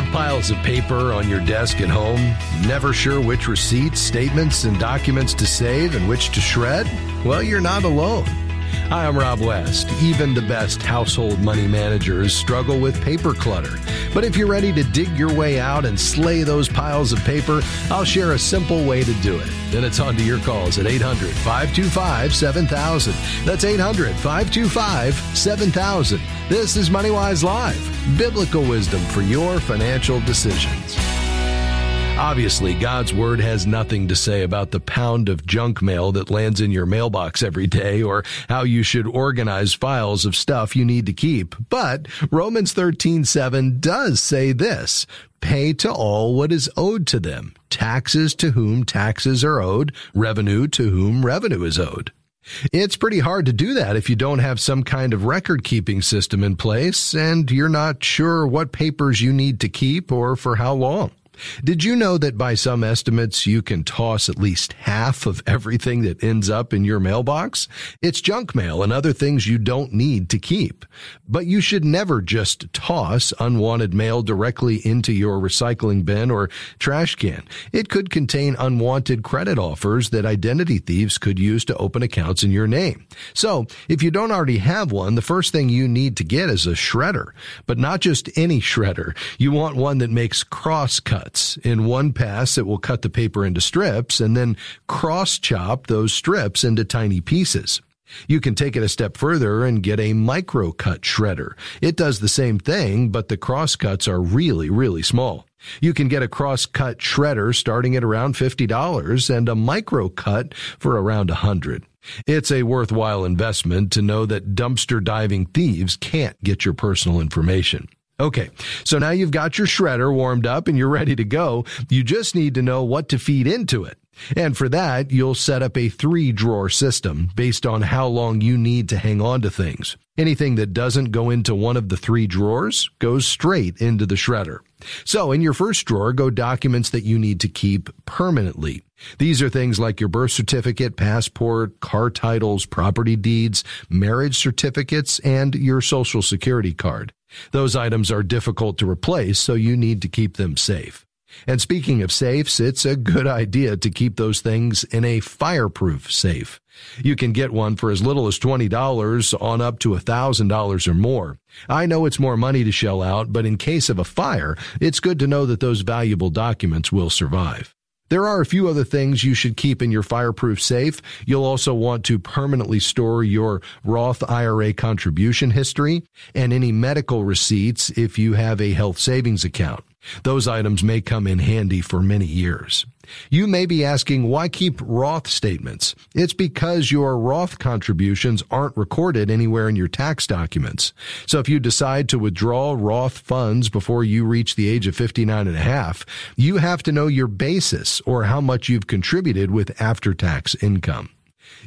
have piles of paper on your desk at home, never sure which receipts, statements, and documents to save and which to shred? Well, you're not alone. Hi, I'm Rob West. Even the best household money managers struggle with paper clutter. But if you're ready to dig your way out and slay those piles of paper, I'll share a simple way to do it. Then it's on to your calls at 800 525 7000. That's 800 525 7000. This is MoneyWise Live, biblical wisdom for your financial decisions. Obviously, God's Word has nothing to say about the pound of junk mail that lands in your mailbox every day or how you should organize files of stuff you need to keep. But Romans 13:7 does say this, pay to all what is owed to them, taxes to whom taxes are owed, revenue to whom revenue is owed. It's pretty hard to do that if you don't have some kind of record keeping system in place and you're not sure what papers you need to keep or for how long. Did you know that by some estimates you can toss at least half of everything that ends up in your mailbox? It's junk mail and other things you don't need to keep. But you should never just toss unwanted mail directly into your recycling bin or trash can. It could contain unwanted credit offers that identity thieves could use to open accounts in your name. So, if you don't already have one, the first thing you need to get is a shredder. But not just any shredder. You want one that makes cross cuts cuts. In one pass, it will cut the paper into strips and then cross chop those strips into tiny pieces. You can take it a step further and get a micro cut shredder. It does the same thing, but the cross cuts are really, really small. You can get a cross cut shredder starting at around $50 and a micro cut for around 100. It's a worthwhile investment to know that dumpster diving thieves can't get your personal information. Okay, so now you've got your shredder warmed up and you're ready to go. You just need to know what to feed into it. And for that, you'll set up a three drawer system based on how long you need to hang on to things. Anything that doesn't go into one of the three drawers goes straight into the shredder. So in your first drawer go documents that you need to keep permanently. These are things like your birth certificate, passport, car titles, property deeds, marriage certificates, and your social security card. Those items are difficult to replace, so you need to keep them safe. And speaking of safes, it's a good idea to keep those things in a fireproof safe. You can get one for as little as $20 on up to $1,000 or more. I know it's more money to shell out, but in case of a fire, it's good to know that those valuable documents will survive. There are a few other things you should keep in your fireproof safe. You'll also want to permanently store your Roth IRA contribution history and any medical receipts if you have a health savings account. Those items may come in handy for many years. You may be asking, why keep Roth statements? It's because your Roth contributions aren't recorded anywhere in your tax documents. So if you decide to withdraw Roth funds before you reach the age of 59 and a half, you have to know your basis or how much you've contributed with after tax income.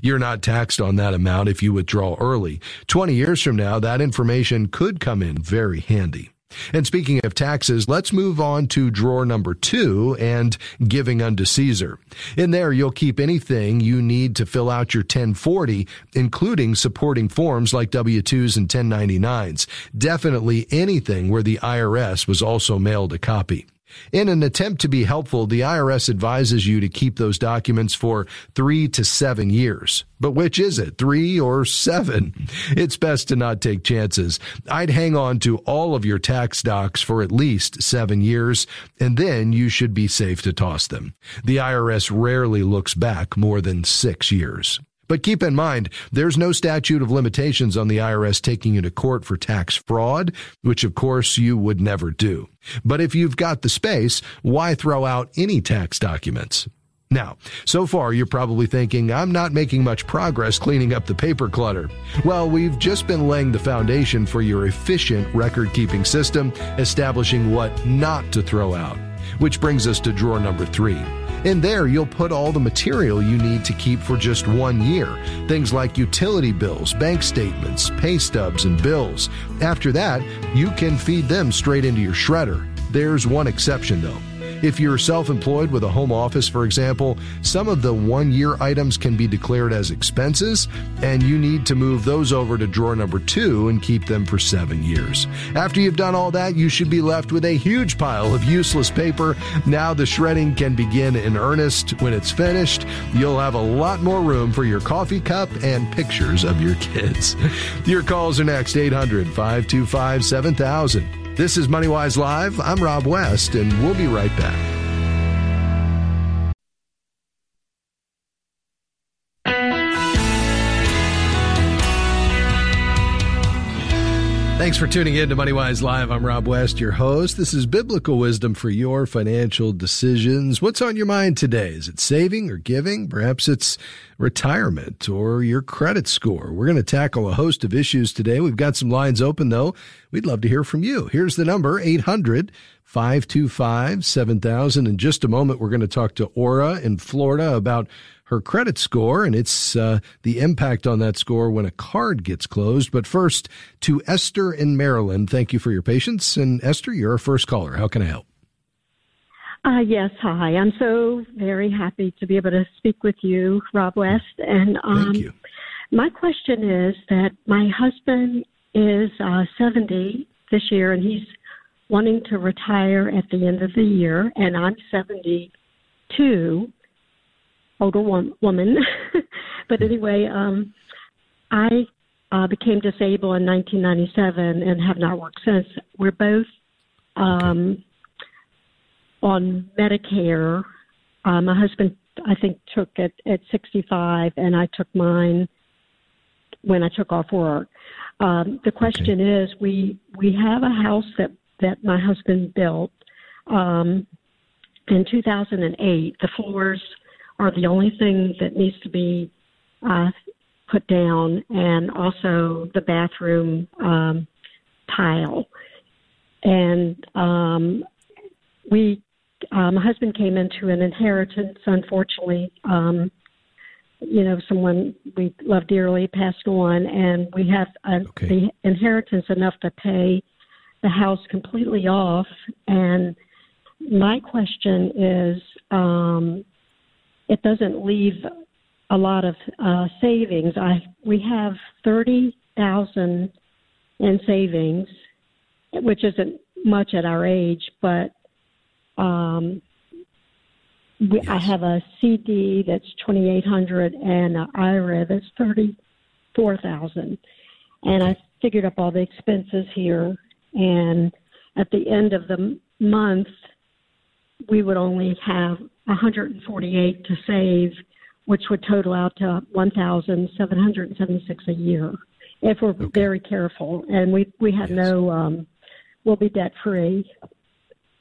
You're not taxed on that amount if you withdraw early. 20 years from now, that information could come in very handy. And speaking of taxes, let's move on to drawer number two and giving unto Caesar. In there, you'll keep anything you need to fill out your 1040, including supporting forms like W-2s and 1099s. Definitely anything where the IRS was also mailed a copy. In an attempt to be helpful, the IRS advises you to keep those documents for three to seven years. But which is it, three or seven? It's best to not take chances. I'd hang on to all of your tax docs for at least seven years, and then you should be safe to toss them. The IRS rarely looks back more than six years. But keep in mind, there's no statute of limitations on the IRS taking you to court for tax fraud, which of course you would never do. But if you've got the space, why throw out any tax documents? Now, so far you're probably thinking, I'm not making much progress cleaning up the paper clutter. Well, we've just been laying the foundation for your efficient record keeping system, establishing what not to throw out. Which brings us to drawer number three. In there, you'll put all the material you need to keep for just one year. Things like utility bills, bank statements, pay stubs, and bills. After that, you can feed them straight into your shredder. There's one exception though. If you're self employed with a home office, for example, some of the one year items can be declared as expenses, and you need to move those over to drawer number two and keep them for seven years. After you've done all that, you should be left with a huge pile of useless paper. Now the shredding can begin in earnest. When it's finished, you'll have a lot more room for your coffee cup and pictures of your kids. Your calls are next 800 525 7000. This is MoneyWise Live. I'm Rob West, and we'll be right back. Thanks for tuning in to MoneyWise Live. I'm Rob West, your host. This is biblical wisdom for your financial decisions. What's on your mind today? Is it saving or giving? Perhaps it's retirement or your credit score. We're going to tackle a host of issues today. We've got some lines open though. We'd love to hear from you. Here's the number 800 525 7000. In just a moment, we're going to talk to Aura in Florida about her credit score and it's uh, the impact on that score when a card gets closed. But first, to Esther in Maryland. Thank you for your patience. And Esther, you're our first caller. How can I help? Uh, yes, hi. I'm so very happy to be able to speak with you, Rob West. And um, Thank you. My question is that my husband is uh, 70 this year, and he's wanting to retire at the end of the year, and I'm 72 older woman. but anyway, um, I uh, became disabled in 1997 and have not worked since. We're both um, on Medicare. Uh, my husband, I think, took it at 65, and I took mine when I took off work. Um, the question okay. is, we we have a house that that my husband built um, in 2008. The floors are the only thing that needs to be uh, put down, and also the bathroom um, tile. And um, we, uh, my husband came into an inheritance, unfortunately. Um, you know, someone we love dearly passed on, and we have a, okay. the inheritance enough to pay the house completely off. And my question is, um, it doesn't leave a lot of uh, savings. I we have thirty thousand in savings, which isn't much at our age, but um, we, yes. I have a CD that's twenty eight hundred and an IRA that's thirty four thousand, and I figured up all the expenses here, and at the end of the month, we would only have 148 to save, which would total out to 1,776 a year if we're okay. very careful. And we we have yes. no, um, we'll be debt free.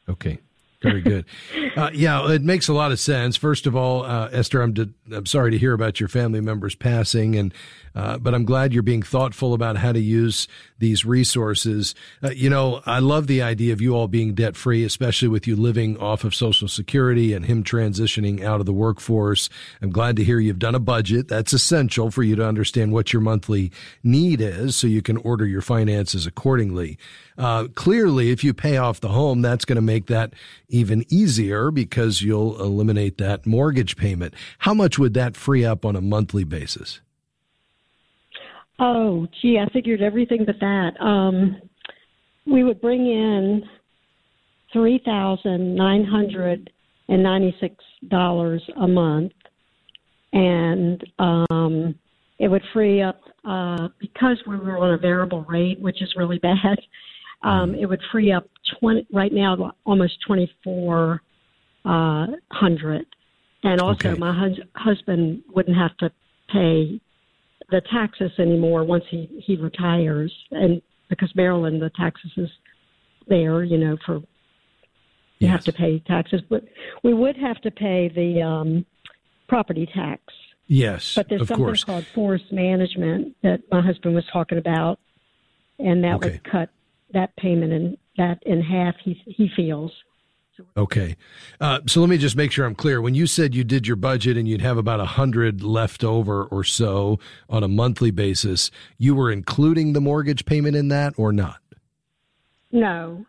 Okay. Very good. Uh, yeah, it makes a lot of sense. First of all, uh, Esther, I'm, de- I'm sorry to hear about your family members passing, and uh, but I'm glad you're being thoughtful about how to use these resources. Uh, you know, I love the idea of you all being debt free, especially with you living off of Social Security and him transitioning out of the workforce. I'm glad to hear you've done a budget. That's essential for you to understand what your monthly need is so you can order your finances accordingly. Uh, clearly, if you pay off the home, that's going to make that even easier because you'll eliminate that mortgage payment. How much would that free up on a monthly basis? Oh, gee, I figured everything but that. Um, we would bring in three thousand nine hundred and ninety-six dollars a month, and um, it would free up uh, because we were on a variable rate, which is really bad. Um, it would free up twenty right now almost twenty-four uh, and also okay. my hus- husband wouldn't have to pay the taxes anymore once he he retires, and because Maryland the taxes is there, you know, for you yes. have to pay taxes, but we would have to pay the um, property tax. Yes, but there's something course. called forest management that my husband was talking about, and that okay. would cut that payment in that in half. He he feels. Okay. Uh, so let me just make sure I'm clear. When you said you did your budget and you'd have about a hundred left over or so on a monthly basis, you were including the mortgage payment in that or not? No.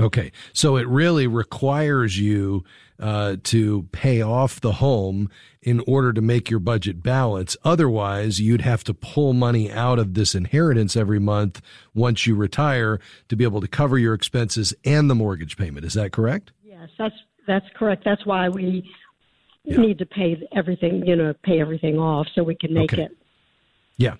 Okay. So it really requires you uh, to pay off the home in order to make your budget balance. Otherwise, you'd have to pull money out of this inheritance every month once you retire to be able to cover your expenses and the mortgage payment. Is that correct? Yes, that's that's correct. That's why we yeah. need to pay everything, you know, pay everything off so we can make okay. it yeah.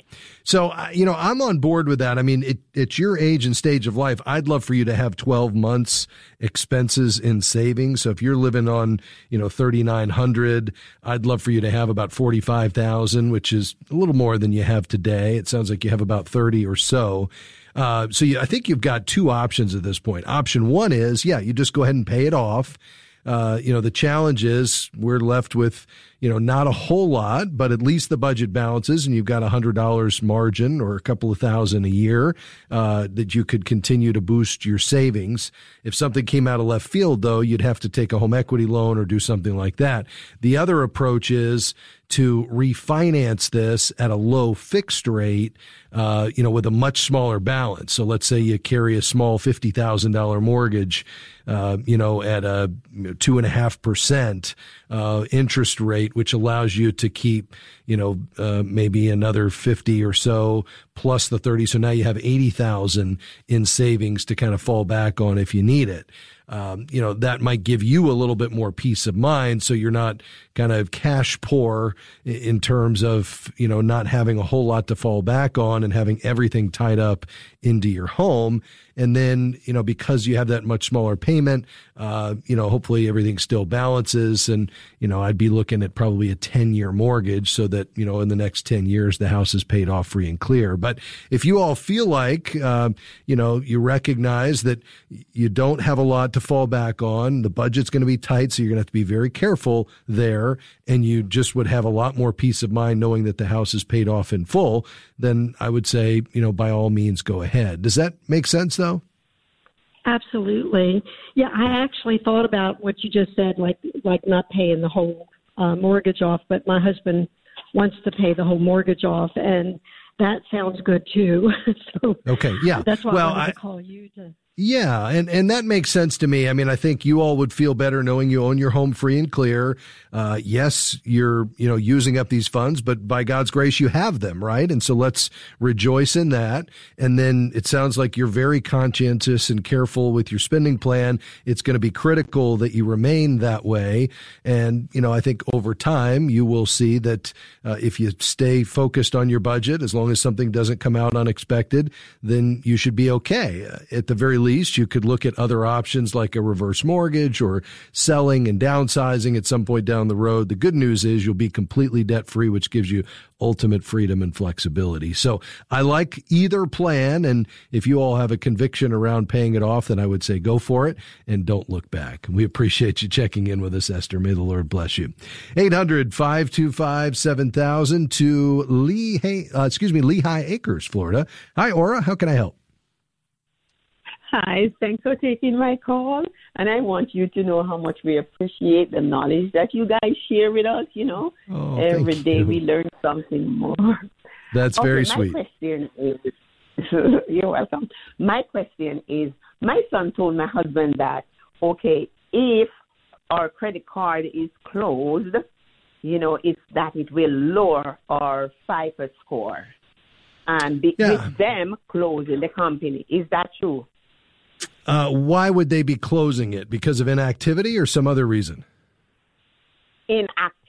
So, uh, you know, I'm on board with that. I mean, it, it's your age and stage of life. I'd love for you to have 12 months expenses in savings. So if you're living on, you know, 3,900, I'd love for you to have about 45,000, which is a little more than you have today. It sounds like you have about 30 or so. Uh, so you, I think you've got two options at this point. Option one is, yeah, you just go ahead and pay it off. Uh, you know, the challenge is we're left with, you know, not a whole lot, but at least the budget balances, and you've got a hundred dollars margin or a couple of thousand a year uh, that you could continue to boost your savings. If something came out of left field, though, you'd have to take a home equity loan or do something like that. The other approach is to refinance this at a low fixed rate, uh, you know, with a much smaller balance. So let's say you carry a small fifty thousand dollar mortgage, uh, you know, at a two and a half percent uh, interest rate, which allows you to keep, you know, uh, maybe another 50 or so plus the 30. So now you have 80,000 in savings to kind of fall back on if you need it um, you know, that might give you a little bit more peace of mind. So you're not kind of cash poor in terms of, you know, not having a whole lot to fall back on and having everything tied up into your home. And then, you know, because you have that much smaller payment, uh, you know, hopefully everything still balances. And, you know, I'd be looking at probably a 10 year mortgage so that, you know, in the next 10 years, the house is paid off free and clear. But if you all feel like, uh, you know, you recognize that you don't have a lot to fall back on, the budget's going to be tight. So you're going to have to be very careful there. And you just would have a lot more peace of mind knowing that the house is paid off in full, then I would say, you know, by all means, go ahead. Does that make sense though? Absolutely. Yeah, I actually thought about what you just said, like like not paying the whole uh, mortgage off, but my husband wants to pay the whole mortgage off, and that sounds good too. so okay, yeah. That's why well, I I, to call you to yeah, and, and that makes sense to me. I mean, I think you all would feel better knowing you own your home free and clear. Uh, yes, you're, you know, using up these funds, but by God's grace, you have them, right? And so let's rejoice in that. And then it sounds like you're very conscientious and careful with your spending plan. It's going to be critical that you remain that way. And, you know, I think over time, you will see that uh, if you stay focused on your budget, as long as something doesn't come out unexpected, then you should be okay. At the very least, least, you could look at other options like a reverse mortgage or selling and downsizing at some point down the road. The good news is you'll be completely debt free, which gives you ultimate freedom and flexibility. So I like either plan. And if you all have a conviction around paying it off, then I would say go for it and don't look back. We appreciate you checking in with us, Esther. May the Lord bless you. 800 525 7000 to Lehigh, uh, excuse me, Lehigh Acres, Florida. Hi, Aura. How can I help? Hi, thanks for taking my call. And I want you to know how much we appreciate the knowledge that you guys share with us. You know, oh, every day you. we learn something more. That's okay, very sweet. My question is, you're welcome. My question is, my son told my husband that, okay, if our credit card is closed, you know, it's that it will lower our FICO score. And be, yeah. with them closing the company. Is that true? Uh, why would they be closing it? Because of inactivity or some other reason? Inactivity.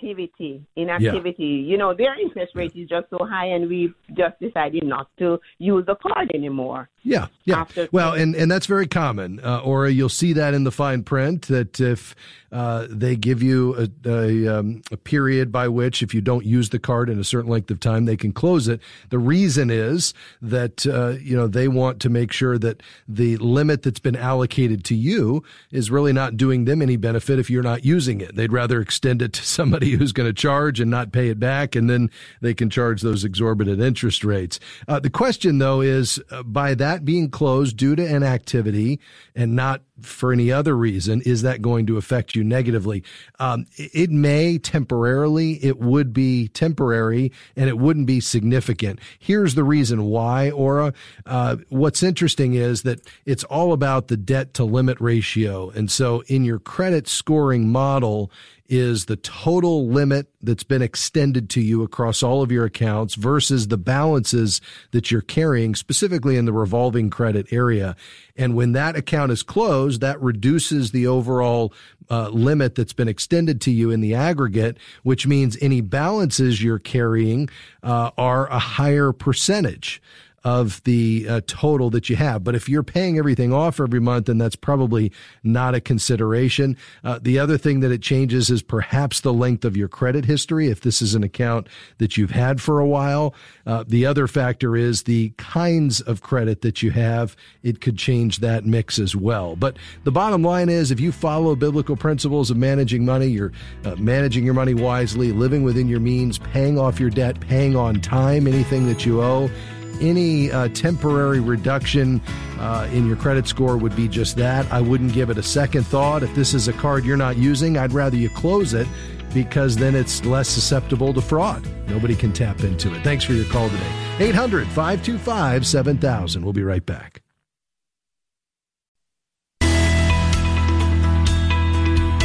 Inactivity. Yeah. You know, their interest rate is just so high, and we've just decided not to use the card anymore. Yeah, yeah. After- well, and, and that's very common. Uh, Aura, you'll see that in the fine print that if uh, they give you a, a, um, a, period by which, if you don't use the card in a certain length of time, they can close it. The reason is that uh, you know they want to make sure that the limit that's been allocated to you is really not doing them any benefit if you're not using it. They'd rather extend it to somebody who's going to charge and not pay it back, and then they can charge those exorbitant interest rates. Uh, the question, though, is uh, by that being closed due to inactivity and not for any other reason, is that going to affect you negatively? Um, it may temporarily, it would be temporary, and it wouldn't be significant. Here's the reason why, Aura. Uh, what's interesting is that it's all about the debt to limit ratio. And so in your credit scoring model, is the total limit that's been extended to you across all of your accounts versus the balances that you're carrying, specifically in the revolving credit area. And when that account is closed, that reduces the overall uh, limit that's been extended to you in the aggregate, which means any balances you're carrying uh, are a higher percentage of the uh, total that you have. But if you're paying everything off every month, then that's probably not a consideration. Uh, the other thing that it changes is perhaps the length of your credit history. If this is an account that you've had for a while, uh, the other factor is the kinds of credit that you have. It could change that mix as well. But the bottom line is if you follow biblical principles of managing money, you're uh, managing your money wisely, living within your means, paying off your debt, paying on time anything that you owe any uh, temporary reduction uh, in your credit score would be just that. I wouldn't give it a second thought. If this is a card you're not using, I'd rather you close it because then it's less susceptible to fraud. Nobody can tap into it. Thanks for your call today. 800 525 7000. We'll be right back.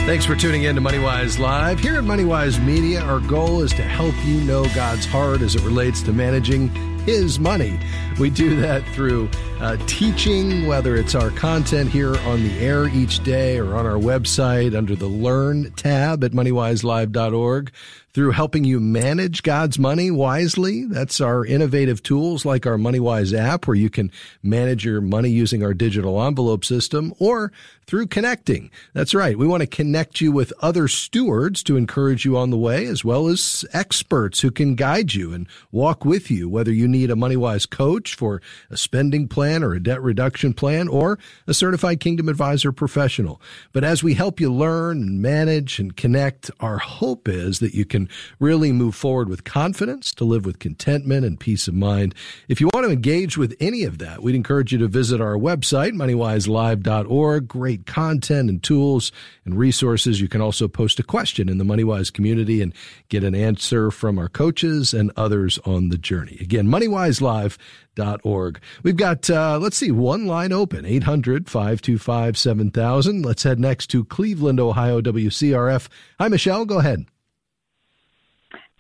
Thanks for tuning in to MoneyWise Live. Here at MoneyWise Media, our goal is to help you know God's heart as it relates to managing his money. We do that through uh, teaching, whether it's our content here on the air each day or on our website under the Learn tab at moneywiselive.org, through helping you manage God's money wisely. That's our innovative tools like our MoneyWise app where you can manage your money using our digital envelope system or through connecting. That's right. We want to connect you with other stewards to encourage you on the way as well as experts who can guide you and walk with you, whether you need a MoneyWise coach for a spending plan or a debt reduction plan or a certified Kingdom Advisor professional. But as we help you learn and manage and connect, our hope is that you can really move forward with confidence, to live with contentment and peace of mind. If you want to engage with any of that, we'd encourage you to visit our website, moneywiselive.org. Great content and tools and resources. You can also post a question in the MoneyWise community and get an answer from our coaches and others on the journey. Again, moneywiselive.org. We've got, uh, let's see, one line open, 800 525 7000. Let's head next to Cleveland, Ohio, WCRF. Hi, Michelle. Go ahead.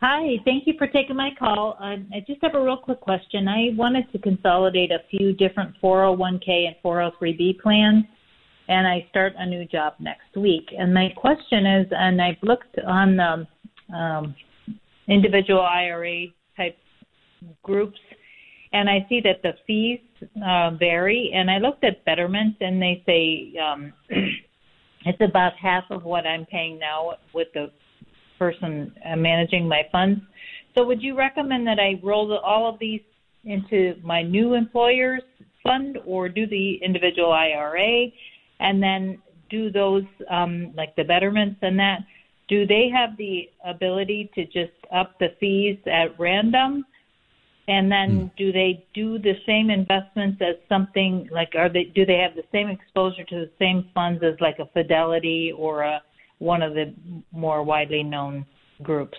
Hi, thank you for taking my call. Uh, I just have a real quick question. I wanted to consolidate a few different 401k and 403b plans, and I start a new job next week. And my question is, and I've looked on the um, individual IRA type groups, and I see that the fees uh, vary. And I looked at Betterment, and they say um, it's about half of what I'm paying now with the person uh, managing my funds. So, would you recommend that I roll the, all of these into my new employer's fund, or do the individual IRA, and then do those um, like the betterments and that? Do they have the ability to just up the fees at random? And then mm. do they do the same investments as something like are they do they have the same exposure to the same funds as like a Fidelity or a one of the more widely known groups.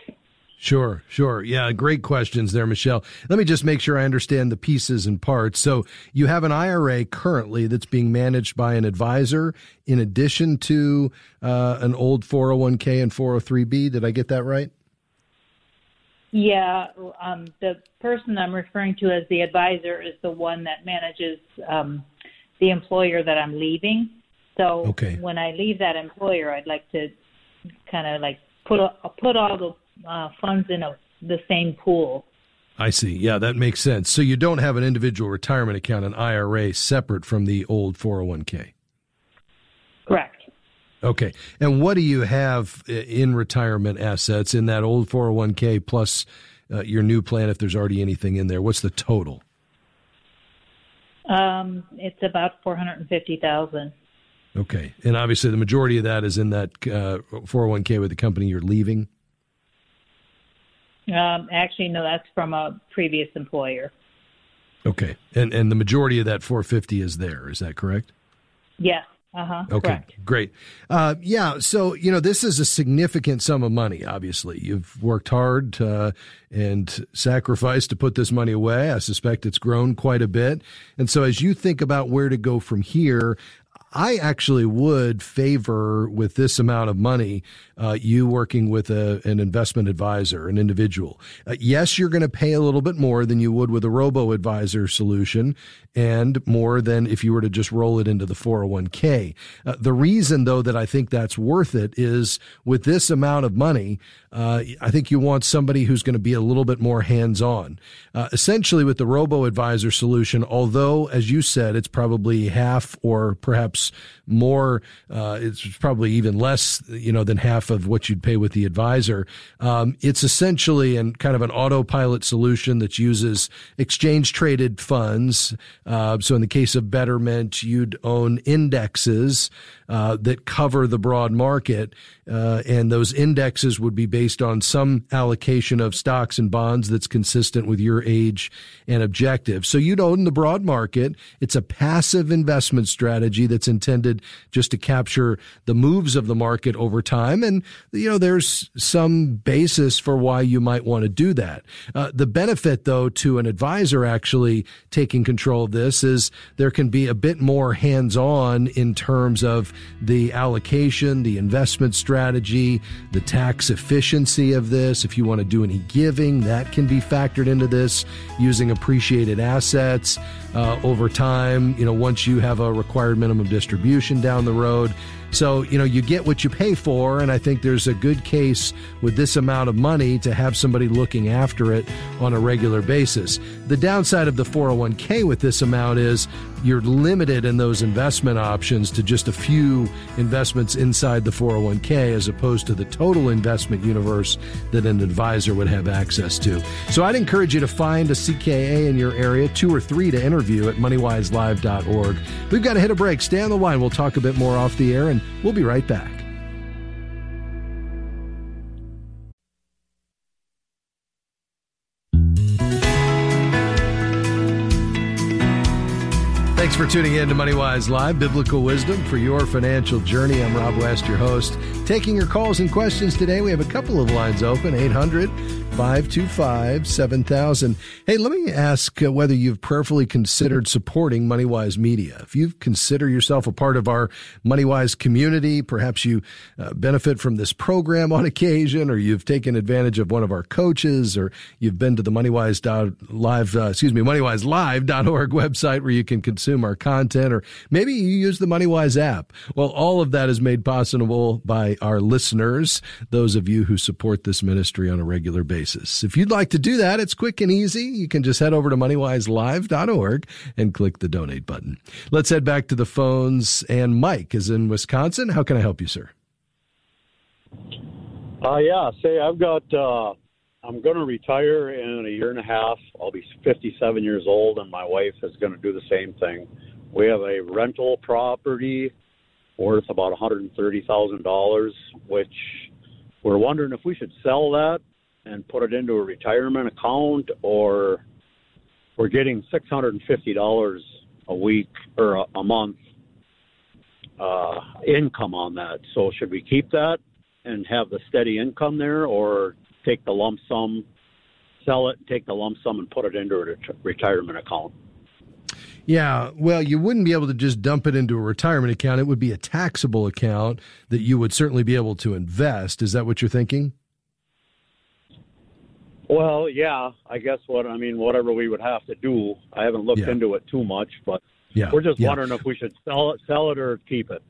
Sure, sure. Yeah, great questions there, Michelle. Let me just make sure I understand the pieces and parts. So you have an IRA currently that's being managed by an advisor in addition to uh, an old 401k and 403b. Did I get that right? Yeah, um, the person I'm referring to as the advisor is the one that manages um, the employer that I'm leaving. So okay. when I leave that employer, I'd like to kind of like put put all the uh, funds in a, the same pool. I see. Yeah, that makes sense. So you don't have an individual retirement account, an IRA, separate from the old 401k. Okay. And what do you have in retirement assets in that old 401k plus uh, your new plan if there's already anything in there? What's the total? Um, it's about 450,000. Okay. And obviously, the majority of that is in that uh, 401k with the company you're leaving? Um, actually, no, that's from a previous employer. Okay. And and the majority of that 450 is there. Is that correct? Yes. Uh-huh, okay, correct. great. Uh, yeah, so you know this is a significant sum of money. Obviously, you've worked hard uh, and sacrificed to put this money away. I suspect it's grown quite a bit, and so as you think about where to go from here, I actually would favor with this amount of money, uh, you working with a, an investment advisor, an individual. Uh, yes, you're going to pay a little bit more than you would with a robo advisor solution and more than if you were to just roll it into the 401k. Uh, the reason though that I think that's worth it is with this amount of money, uh, I think you want somebody who's going to be a little bit more hands on. Uh, essentially with the robo advisor solution, although as you said, it's probably half or perhaps more. Uh, it's probably even less, you know, than half of what you'd pay with the advisor. Um, it's essentially and kind of an autopilot solution that uses exchange traded funds. Uh, so in the case of Betterment, you'd own indexes uh, that cover the broad market, uh, and those indexes would be based on some allocation of stocks and bonds that's consistent with your age and objective. So you'd own the broad market. It's a passive investment strategy that's intended just to capture the moves of the market over time, and you know there's some basis for why you might want to do that. Uh, the benefit, though, to an advisor actually taking control of this is there can be a bit more hands-on in terms of the allocation, the investment strategy, the tax efficiency of this. If you want to do any giving, that can be factored into this using appreciated assets uh, over time. You know, once you have a required minimum distribution down the road. So, you know, you get what you pay for. And I think there's a good case with this amount of money to have somebody looking after it on a regular basis. The downside of the 401k with this amount is you're limited in those investment options to just a few investments inside the 401k as opposed to the total investment universe that an advisor would have access to. So I'd encourage you to find a CKA in your area, two or three to interview at moneywiselive.org. We've got to hit a break. Stay on the line. We'll talk a bit more off the air and we'll be right back. Thanks for tuning in to MoneyWise Live, biblical wisdom for your financial journey. I'm Rob West, your host. Taking your calls and questions today, we have a couple of lines open 800 525 7000. Hey, let me ask uh, whether you've prayerfully considered supporting MoneyWise Media. If you consider yourself a part of our MoneyWise community, perhaps you uh, benefit from this program on occasion, or you've taken advantage of one of our coaches, or you've been to the MoneyWise.live, uh, excuse me, MoneyWiseLive.org website where you can consume our content, or maybe you use the MoneyWise app. Well, all of that is made possible by our listeners, those of you who support this ministry on a regular basis basis. If you'd like to do that, it's quick and easy. You can just head over to moneywiselive.org and click the donate button. Let's head back to the phones. And Mike is in Wisconsin. How can I help you, sir? Uh, yeah, say I've got, uh, I'm going to retire in a year and a half. I'll be 57 years old, and my wife is going to do the same thing. We have a rental property worth about $130,000, which we're wondering if we should sell that and put it into a retirement account, or we're getting six hundred and fifty dollars a week or a, a month uh, income on that. So should we keep that and have the steady income there, or take the lump sum, sell it, take the lump sum, and put it into a retirement account? Yeah, well, you wouldn't be able to just dump it into a retirement account. It would be a taxable account that you would certainly be able to invest. Is that what you're thinking? Well, yeah, I guess what I mean, whatever we would have to do. I haven't looked yeah. into it too much, but yeah, we're just yeah. wondering if we should sell it, sell it, or keep it.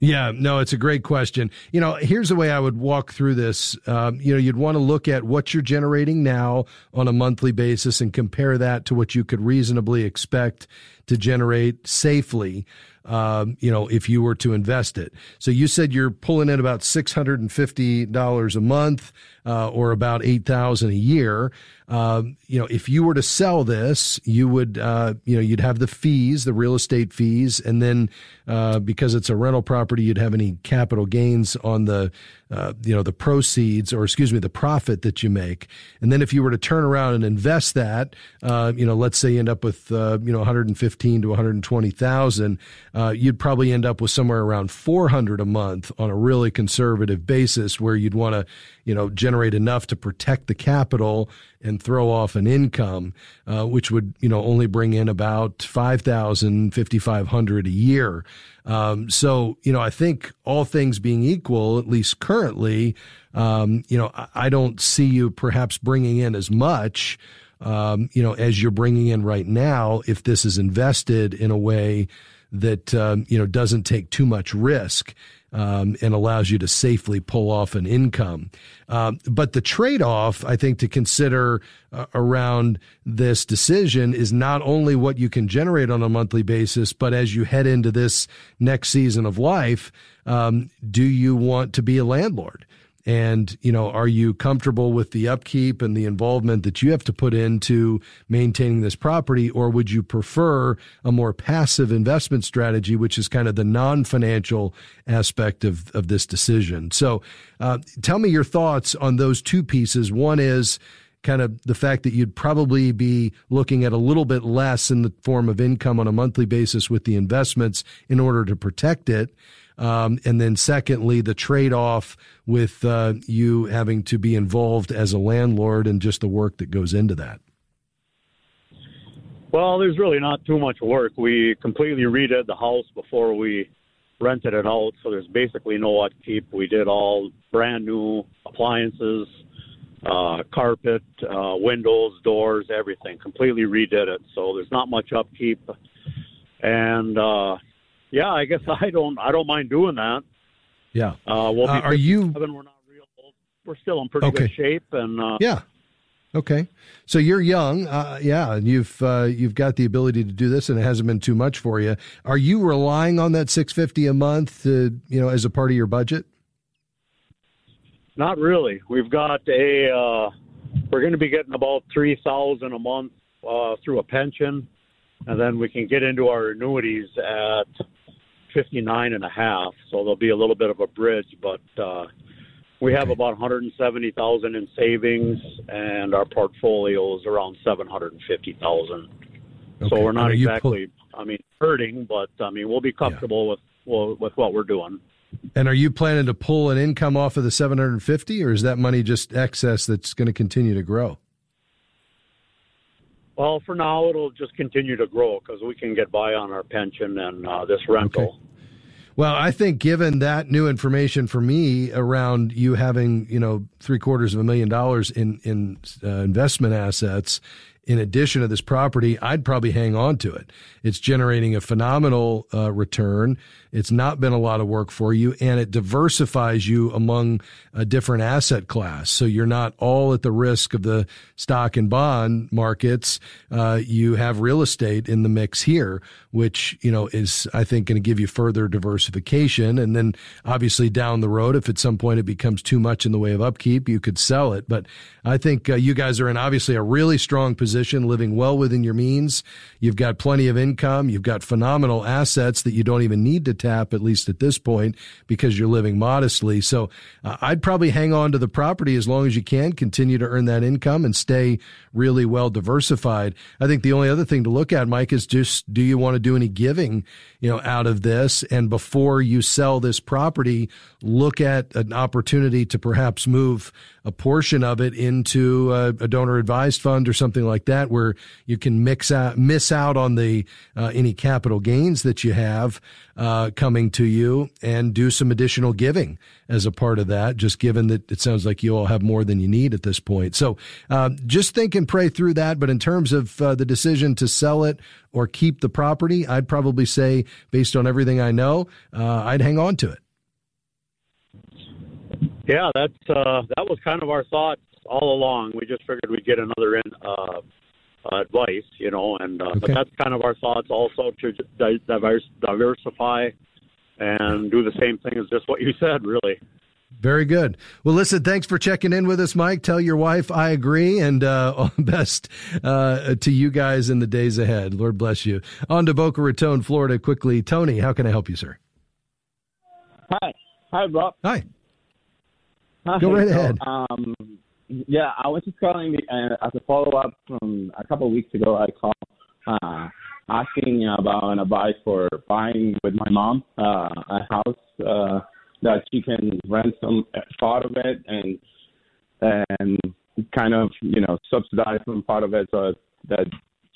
Yeah, no, it's a great question. You know, here's the way I would walk through this. Um, you know, you'd want to look at what you're generating now on a monthly basis and compare that to what you could reasonably expect to generate safely. Um, you know, if you were to invest it. So you said you're pulling in about six hundred and fifty dollars a month, uh, or about eight thousand a year. Um, you know, if you were to sell this, you would, uh, you know, you'd have the fees, the real estate fees, and then uh, because it's a rental property, you'd have any capital gains on the uh, you know, the proceeds or excuse me, the profit that you make. And then if you were to turn around and invest that, uh, you know, let's say you end up with, uh, you know, 115 to 120,000, uh, you'd probably end up with somewhere around 400 a month on a really conservative basis where you'd want to, you know, generate enough to protect the capital and throw off an income, uh, which would, you know, only bring in about 5,000, 5,500 a year. Um, so, you know, I think all things being equal, at least currently, um, you know, I, I, don't see you perhaps bringing in as much, um, you know, as you're bringing in right now if this is invested in a way that, um, you know, doesn't take too much risk um, and allows you to safely pull off an income. Um, but the trade off, I think, to consider uh, around this decision is not only what you can generate on a monthly basis, but as you head into this next season of life, um, do you want to be a landlord? And, you know, are you comfortable with the upkeep and the involvement that you have to put into maintaining this property? Or would you prefer a more passive investment strategy, which is kind of the non financial aspect of, of this decision? So uh, tell me your thoughts on those two pieces. One is, kind of the fact that you'd probably be looking at a little bit less in the form of income on a monthly basis with the investments in order to protect it. Um, and then secondly, the trade off with uh, you having to be involved as a landlord and just the work that goes into that. Well, there's really not too much work. We completely redid the house before we rented it out, so there's basically no upkeep. We did all brand new appliances, uh, carpet, uh, windows, doors, everything. Completely redid it, so there's not much upkeep. And uh, yeah, I guess I don't I don't mind doing that. Yeah. Uh, we'll uh, are you? We're not real old. We're still in pretty okay. good shape, and uh, yeah. Okay, so you're young, uh, yeah, and you've uh, you've got the ability to do this, and it hasn't been too much for you. Are you relying on that six fifty a month, to, you know, as a part of your budget? Not really. We've got a uh, we're going to be getting about three thousand a month uh, through a pension, and then we can get into our annuities at 59 and a half. So there'll be a little bit of a bridge, but uh, we have about 170,000 in savings, and our portfolio is around 750,000. Okay. So we're not exactly, pull- I mean, hurting, but I mean, we'll be comfortable yeah. with well, with what we're doing. And are you planning to pull an income off of the 750, or is that money just excess that's going to continue to grow? Well, for now, it'll just continue to grow because we can get by on our pension and uh, this rental. Okay. Well, I think given that new information for me around you having, you know, three quarters of a million dollars in in uh, investment assets, in addition to this property, I'd probably hang on to it. It's generating a phenomenal uh, return. It's not been a lot of work for you and it diversifies you among a different asset class. So you're not all at the risk of the stock and bond markets. Uh, you have real estate in the mix here, which, you know, is, I think, going to give you further diversification. And then obviously down the road, if at some point it becomes too much in the way of upkeep, you could sell it. But I think uh, you guys are in obviously a really strong position, living well within your means. You've got plenty of income. You've got phenomenal assets that you don't even need to tap, at least at this point, because you're living modestly. So uh, I'd probably hang on to the property as long as you can, continue to earn that income and stay really well diversified. I think the only other thing to look at, Mike, is just do you want to do any giving, you know, out of this? And before you sell this property, look at an opportunity to perhaps move a portion of it into a, a donor advised fund or something like that, where you can mix out, miss out on the uh, any capital gains that you have uh, coming to you, and do some additional giving as a part of that. Just given that it sounds like you all have more than you need at this point, so uh, just think and pray through that. But in terms of uh, the decision to sell it or keep the property, I'd probably say, based on everything I know, uh, I'd hang on to it. Yeah, that's uh, that was kind of our thoughts all along. We just figured we'd get another in, uh, advice, you know, and uh, okay. but that's kind of our thoughts also to diversify and do the same thing as just what you said, really. Very good. Well, listen, thanks for checking in with us, Mike. Tell your wife I agree, and uh, all the best uh, to you guys in the days ahead. Lord bless you. On to Boca Raton, Florida, quickly. Tony, how can I help you, sir? Hi. Hi, Bob. Hi. Hi, Go right so, ahead. Um, yeah, I was just calling uh, as a follow up from a couple of weeks ago. I called uh, asking about an advice for buying with my mom uh, a house uh, that she can rent some part of it and and kind of you know subsidize some part of it so that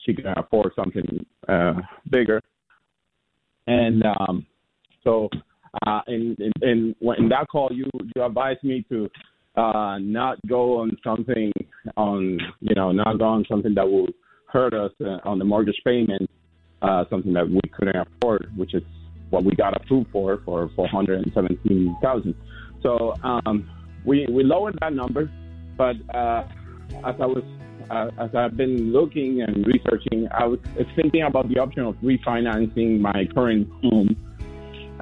she can afford something uh, bigger. And um, so uh, in, in in in that call, you you advised me to uh, not go on something on you know not go on something that will hurt us uh, on the mortgage payment, uh, something that we couldn't afford, which is what we got approved for for four hundred and seventeen thousand. So um, we we lowered that number, but uh, as I was uh, as I've been looking and researching, I was thinking about the option of refinancing my current home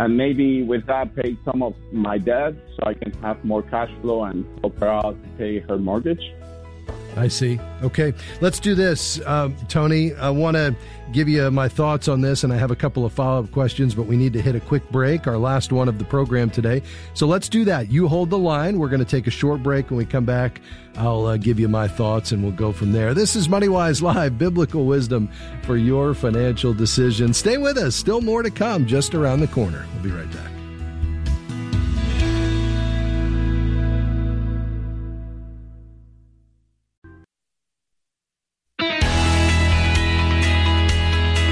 and maybe with that pay some of my debt so I can have more cash flow and help her out to pay her mortgage. I see. Okay, let's do this, um, Tony. I want to give you my thoughts on this, and I have a couple of follow up questions, but we need to hit a quick break, our last one of the program today. So let's do that. You hold the line. We're going to take a short break. When we come back, I'll uh, give you my thoughts, and we'll go from there. This is MoneyWise Live, biblical wisdom for your financial decisions. Stay with us. Still more to come just around the corner. We'll be right back.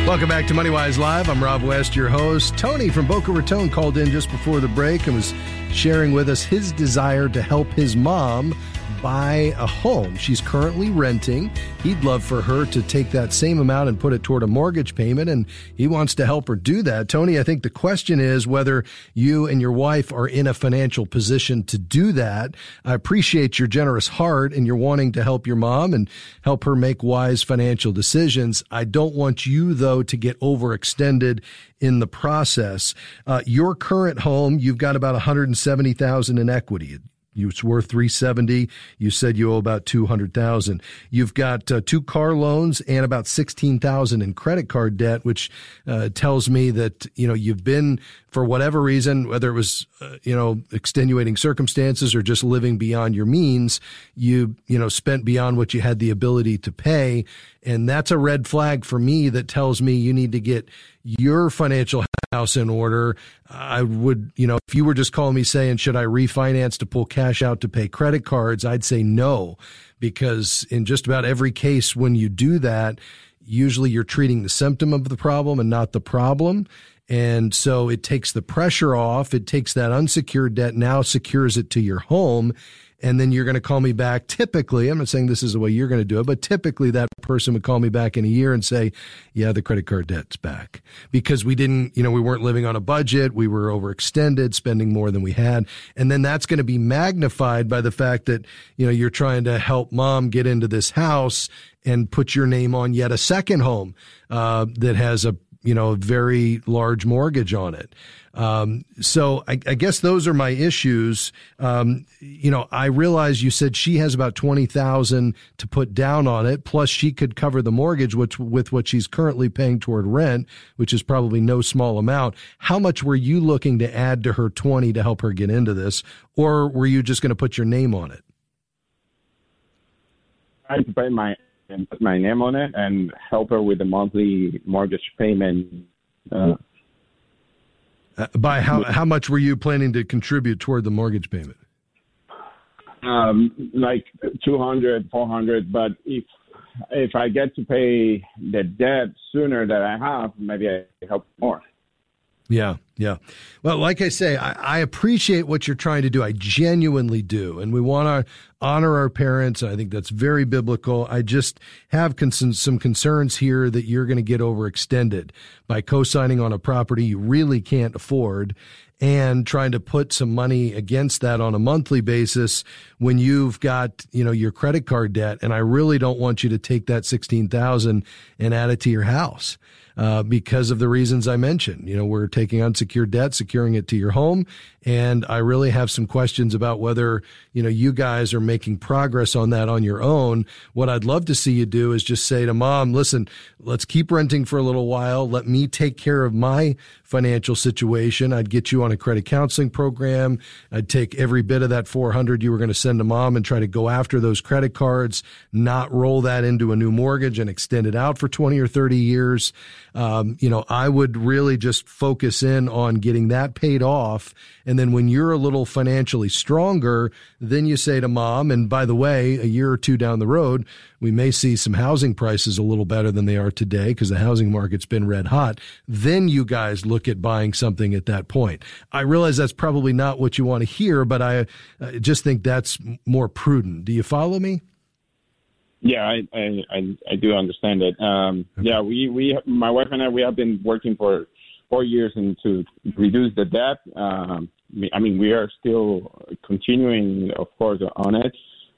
Welcome back to MoneyWise Live. I'm Rob West, your host. Tony from Boca Raton called in just before the break and was sharing with us his desire to help his mom buy a home. She's currently renting. He'd love for her to take that same amount and put it toward a mortgage payment, and he wants to help her do that. Tony, I think the question is whether you and your wife are in a financial position to do that. I appreciate your generous heart and you're wanting to help your mom and help her make wise financial decisions. I don't want you, though, to get overextended in the process. Uh, your current home, you've got about 170,000 in equity. It's worth 370. You said you owe about 200,000. You've got uh, two car loans and about 16,000 in credit card debt, which uh, tells me that, you know, you've been for whatever reason, whether it was, uh, you know, extenuating circumstances or just living beyond your means, you, you know, spent beyond what you had the ability to pay. And that's a red flag for me that tells me you need to get your financial house in order. I would, you know, if you were just calling me saying, should I refinance to pull cash out to pay credit cards? I'd say no, because in just about every case, when you do that, usually you're treating the symptom of the problem and not the problem. And so it takes the pressure off. It takes that unsecured debt now secures it to your home. And then you're going to call me back. Typically, I'm not saying this is the way you're going to do it, but typically that person would call me back in a year and say, yeah, the credit card debt's back because we didn't, you know, we weren't living on a budget. We were overextended, spending more than we had. And then that's going to be magnified by the fact that, you know, you're trying to help mom get into this house and put your name on yet a second home, uh, that has a you know, a very large mortgage on it. Um, so I, I, guess those are my issues. Um, you know, I realize you said she has about 20,000 to put down on it. Plus she could cover the mortgage, which with what she's currently paying toward rent, which is probably no small amount. How much were you looking to add to her 20 to help her get into this? Or were you just going to put your name on it? I pay my put my name on it and help her with the monthly mortgage payment. Uh, uh, by how how much were you planning to contribute toward the mortgage payment? Um, like 200, 400, but if if I get to pay the debt sooner that I have, maybe I help more. Yeah, yeah. Well, like I say, I, I, appreciate what you're trying to do. I genuinely do. And we want to honor our parents. I think that's very biblical. I just have some concerns here that you're going to get overextended by co signing on a property you really can't afford and trying to put some money against that on a monthly basis when you've got, you know, your credit card debt. And I really don't want you to take that 16,000 and add it to your house. Uh, because of the reasons I mentioned. You know, we're taking unsecured debt, securing it to your home. And I really have some questions about whether, you know, you guys are making progress on that on your own. What I'd love to see you do is just say to mom, listen, let's keep renting for a little while. Let me take care of my financial situation. I'd get you on a credit counseling program. I'd take every bit of that 400 you were going to send to mom and try to go after those credit cards, not roll that into a new mortgage and extend it out for 20 or 30 years. Um, you know, I would really just focus in on getting that paid off. And then when you're a little financially stronger, then you say to mom, and by the way, a year or two down the road, we may see some housing prices a little better than they are today because the housing market's been red hot. Then you guys look at buying something at that point. I realize that's probably not what you want to hear, but I, I just think that's more prudent. Do you follow me? Yeah, I I, I, I do understand it. Um, okay. Yeah, we, we my wife and I we have been working for four years and to reduce the debt. Um, I mean, we are still continuing, of course, on it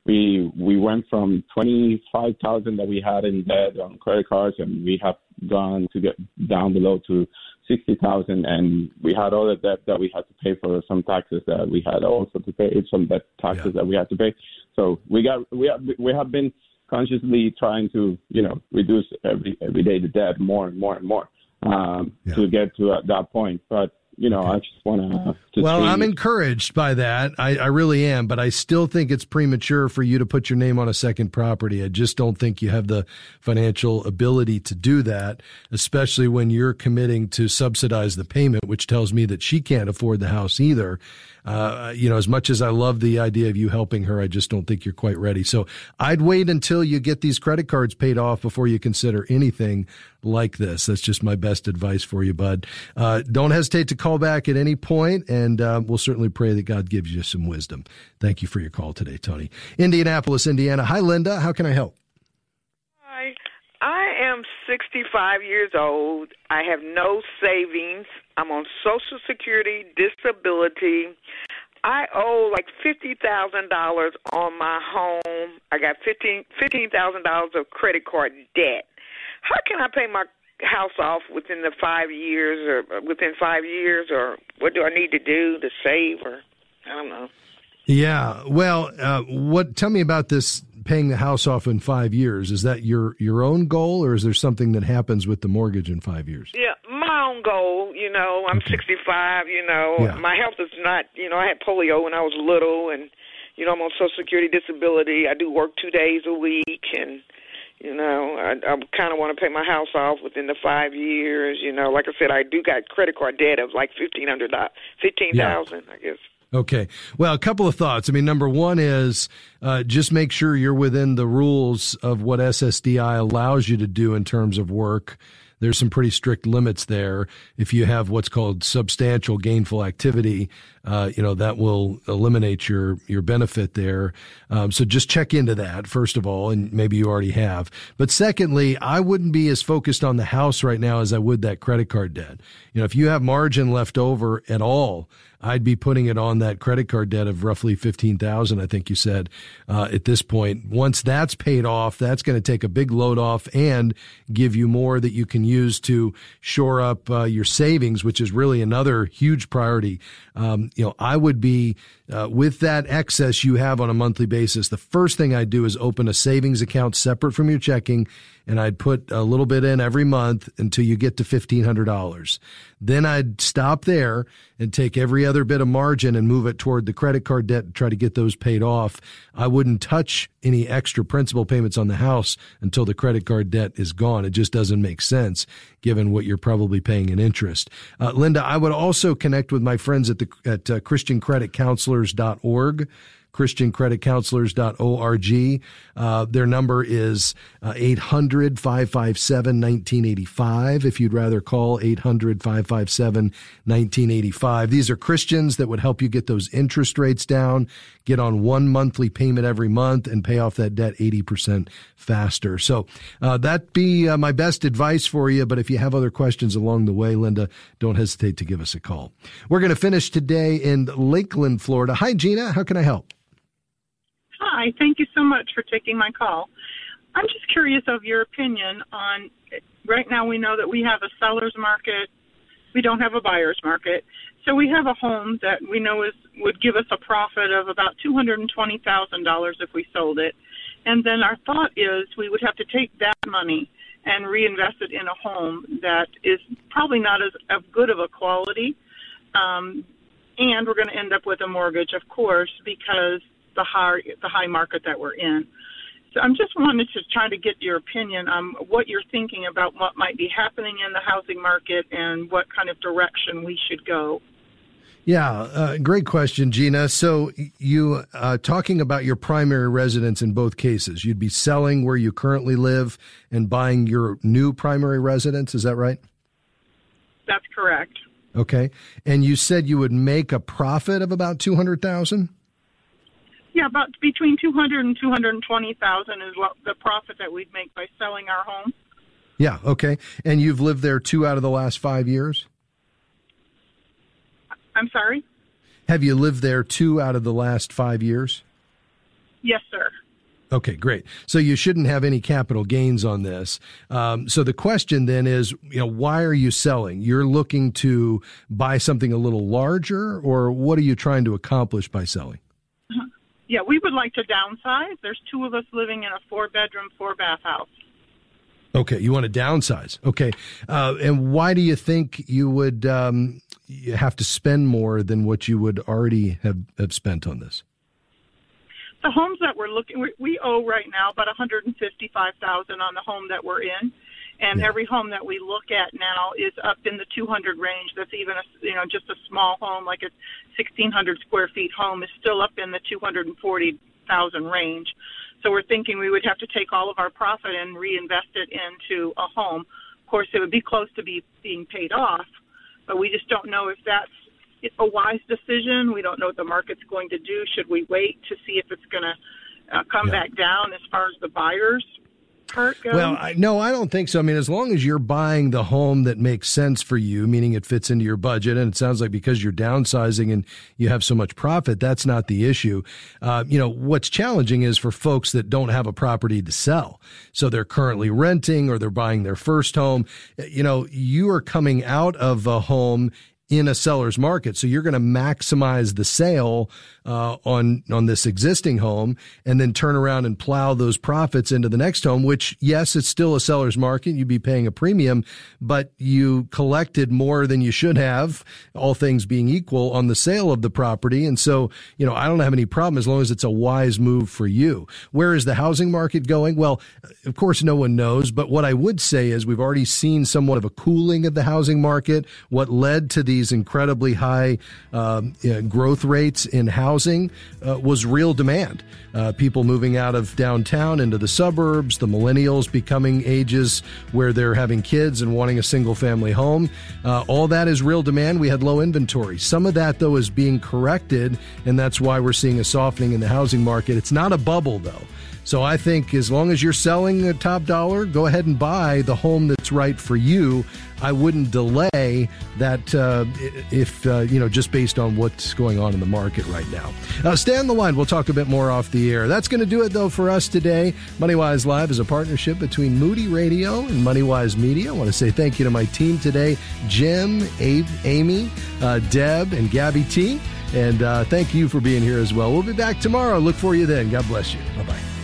we we went from twenty five thousand that we had in debt on credit cards, and we have gone to get down below to sixty thousand, and we had all the debt that we had to pay for some taxes that we had also to pay some debt taxes yeah. that we had to pay. So we got we have we have been consciously trying to you know reduce every every day the debt more and more and more um, yeah. to get to uh, that point, but you know, I just want to. Well, I'm encouraged by that. I, I really am, but I still think it's premature for you to put your name on a second property. I just don't think you have the financial ability to do that, especially when you're committing to subsidize the payment, which tells me that she can't afford the house either. Uh, you know, as much as I love the idea of you helping her, I just don't think you're quite ready. So I'd wait until you get these credit cards paid off before you consider anything like this. That's just my best advice for you, bud. Uh, don't hesitate to call back at any point, and uh, we'll certainly pray that God gives you some wisdom. Thank you for your call today, Tony. Indianapolis, Indiana. Hi, Linda. How can I help? Hi. I am 65 years old. I have no savings. I'm on Social Security, disability. I owe like fifty thousand dollars on my home. I got fifteen fifteen thousand dollars of credit card debt. How can I pay my house off within the five years, or within five years, or what do I need to do to save, or I don't know. Yeah. Well, uh, what? Tell me about this paying the house off in five years. Is that your your own goal, or is there something that happens with the mortgage in five years? Yeah, my own goal. You know, I'm okay. 65. You know, yeah. my health is not. You know, I had polio when I was little, and you know, I'm on Social Security disability. I do work two days a week, and you know, I, I kind of want to pay my house off within the five years. You know, like I said, I do got credit card debt of like fifteen hundred dollars, fifteen thousand, yeah. I guess. Okay. Well, a couple of thoughts. I mean, number one is uh, just make sure you're within the rules of what SSDI allows you to do in terms of work there's some pretty strict limits there. If you have what's called substantial gainful activity, uh, you know that will eliminate your your benefit there. Um, so just check into that first of all, and maybe you already have. But secondly, I wouldn't be as focused on the house right now as I would that credit card debt. You know, if you have margin left over at all, I'd be putting it on that credit card debt of roughly fifteen thousand. I think you said uh, at this point. Once that's paid off, that's going to take a big load off and give you more that you can use to shore up uh, your savings, which is really another huge priority. Um, you know, I would be uh, with that excess you have on a monthly basis. The first thing I do is open a savings account separate from your checking and I'd put a little bit in every month until you get to $1,500. Then I'd stop there and take every other bit of margin and move it toward the credit card debt and try to get those paid off. I wouldn't touch any extra principal payments on the house until the credit card debt is gone. It just doesn't make sense given what you're probably paying in interest. Uh, Linda, I would also connect with my friends at the at uh, christiancreditcounselors.org christiancreditcounselors.org. Uh, their number is uh, 800 557 1985. If you'd rather call 800 557 1985. These are Christians that would help you get those interest rates down, get on one monthly payment every month, and pay off that debt 80% faster. So uh, that'd be uh, my best advice for you. But if you have other questions along the way, Linda, don't hesitate to give us a call. We're going to finish today in Lakeland, Florida. Hi, Gina. How can I help? Hi, thank you so much for taking my call. I'm just curious of your opinion on right now we know that we have a seller's market We don't have a buyer's market. So we have a home that we know is would give us a profit of about two hundred and twenty thousand dollars if we sold it. And then our thought is we would have to take that money and reinvest it in a home that is probably not as, as good of a quality. Um, and we're going to end up with a mortgage, of course, because the high the high market that we're in. So I'm just wanted to try to get your opinion on what you're thinking about what might be happening in the housing market and what kind of direction we should go. Yeah, uh, great question, Gina. So you uh, talking about your primary residence in both cases, you'd be selling where you currently live and buying your new primary residence. Is that right? That's correct. Okay, and you said you would make a profit of about two hundred thousand. Yeah, about between two hundred and two hundred and twenty thousand is what the profit that we'd make by selling our home. Yeah. Okay, and you've lived there two out of the last five years. I'm sorry? Have you lived there two out of the last five years? Yes, sir. Okay, great. So you shouldn't have any capital gains on this. Um, so the question then is, you know, why are you selling? You're looking to buy something a little larger, or what are you trying to accomplish by selling? Yeah, we would like to downsize. There's two of us living in a four bedroom, four bath house. Okay, you want to downsize. Okay, uh, and why do you think you would um, you have to spend more than what you would already have, have spent on this? The homes that we're looking, we, we owe right now about 155,000 on the home that we're in, and yeah. every home that we look at now is up in the 200 range. That's even a you know just a small home like a 1,600 square feet home is still up in the 240,000 range. So we're thinking we would have to take all of our profit and reinvest it into a home. Of course, it would be close to be being paid off, but we just don't know if that's a wise decision. We don't know what the market's going to do. Should we wait to see if it's going to uh, come yeah. back down as far as the buyers Well, I, no, I don't think so. I mean, as long as you're buying the home that makes sense for you, meaning it fits into your budget, and it sounds like because you're downsizing and you have so much profit, that's not the issue. Uh, you know, what's challenging is for folks that don't have a property to sell. So they're currently renting or they're buying their first home. You know, you are coming out of a home in a seller's market. So you're going to maximize the sale uh, on on this existing home, and then turn around and plow those profits into the next home. Which, yes, it's still a seller's market. You'd be paying a premium, but you collected more than you should have, all things being equal, on the sale of the property. And so, you know, I don't have any problem as long as it's a wise move for you. Where is the housing market going? Well, of course, no one knows. But what I would say is we've already seen somewhat of a cooling of the housing market. What led to these incredibly high um, growth rates in housing uh, was real demand. Uh, people moving out of downtown into the suburbs, the millennials becoming ages where they're having kids and wanting a single family home. Uh, all that is real demand. We had low inventory. Some of that, though, is being corrected, and that's why we're seeing a softening in the housing market. It's not a bubble, though. So I think as long as you're selling a top dollar, go ahead and buy the home that's right for you. I wouldn't delay that uh, if, uh, you know, just based on what's going on in the market right now. Uh, stay on the line. We'll talk a bit more off the air. That's going to do it, though, for us today. MoneyWise Live is a partnership between Moody Radio and MoneyWise Media. I want to say thank you to my team today Jim, Abe, Amy, uh, Deb, and Gabby T. And uh, thank you for being here as well. We'll be back tomorrow. Look for you then. God bless you. Bye bye.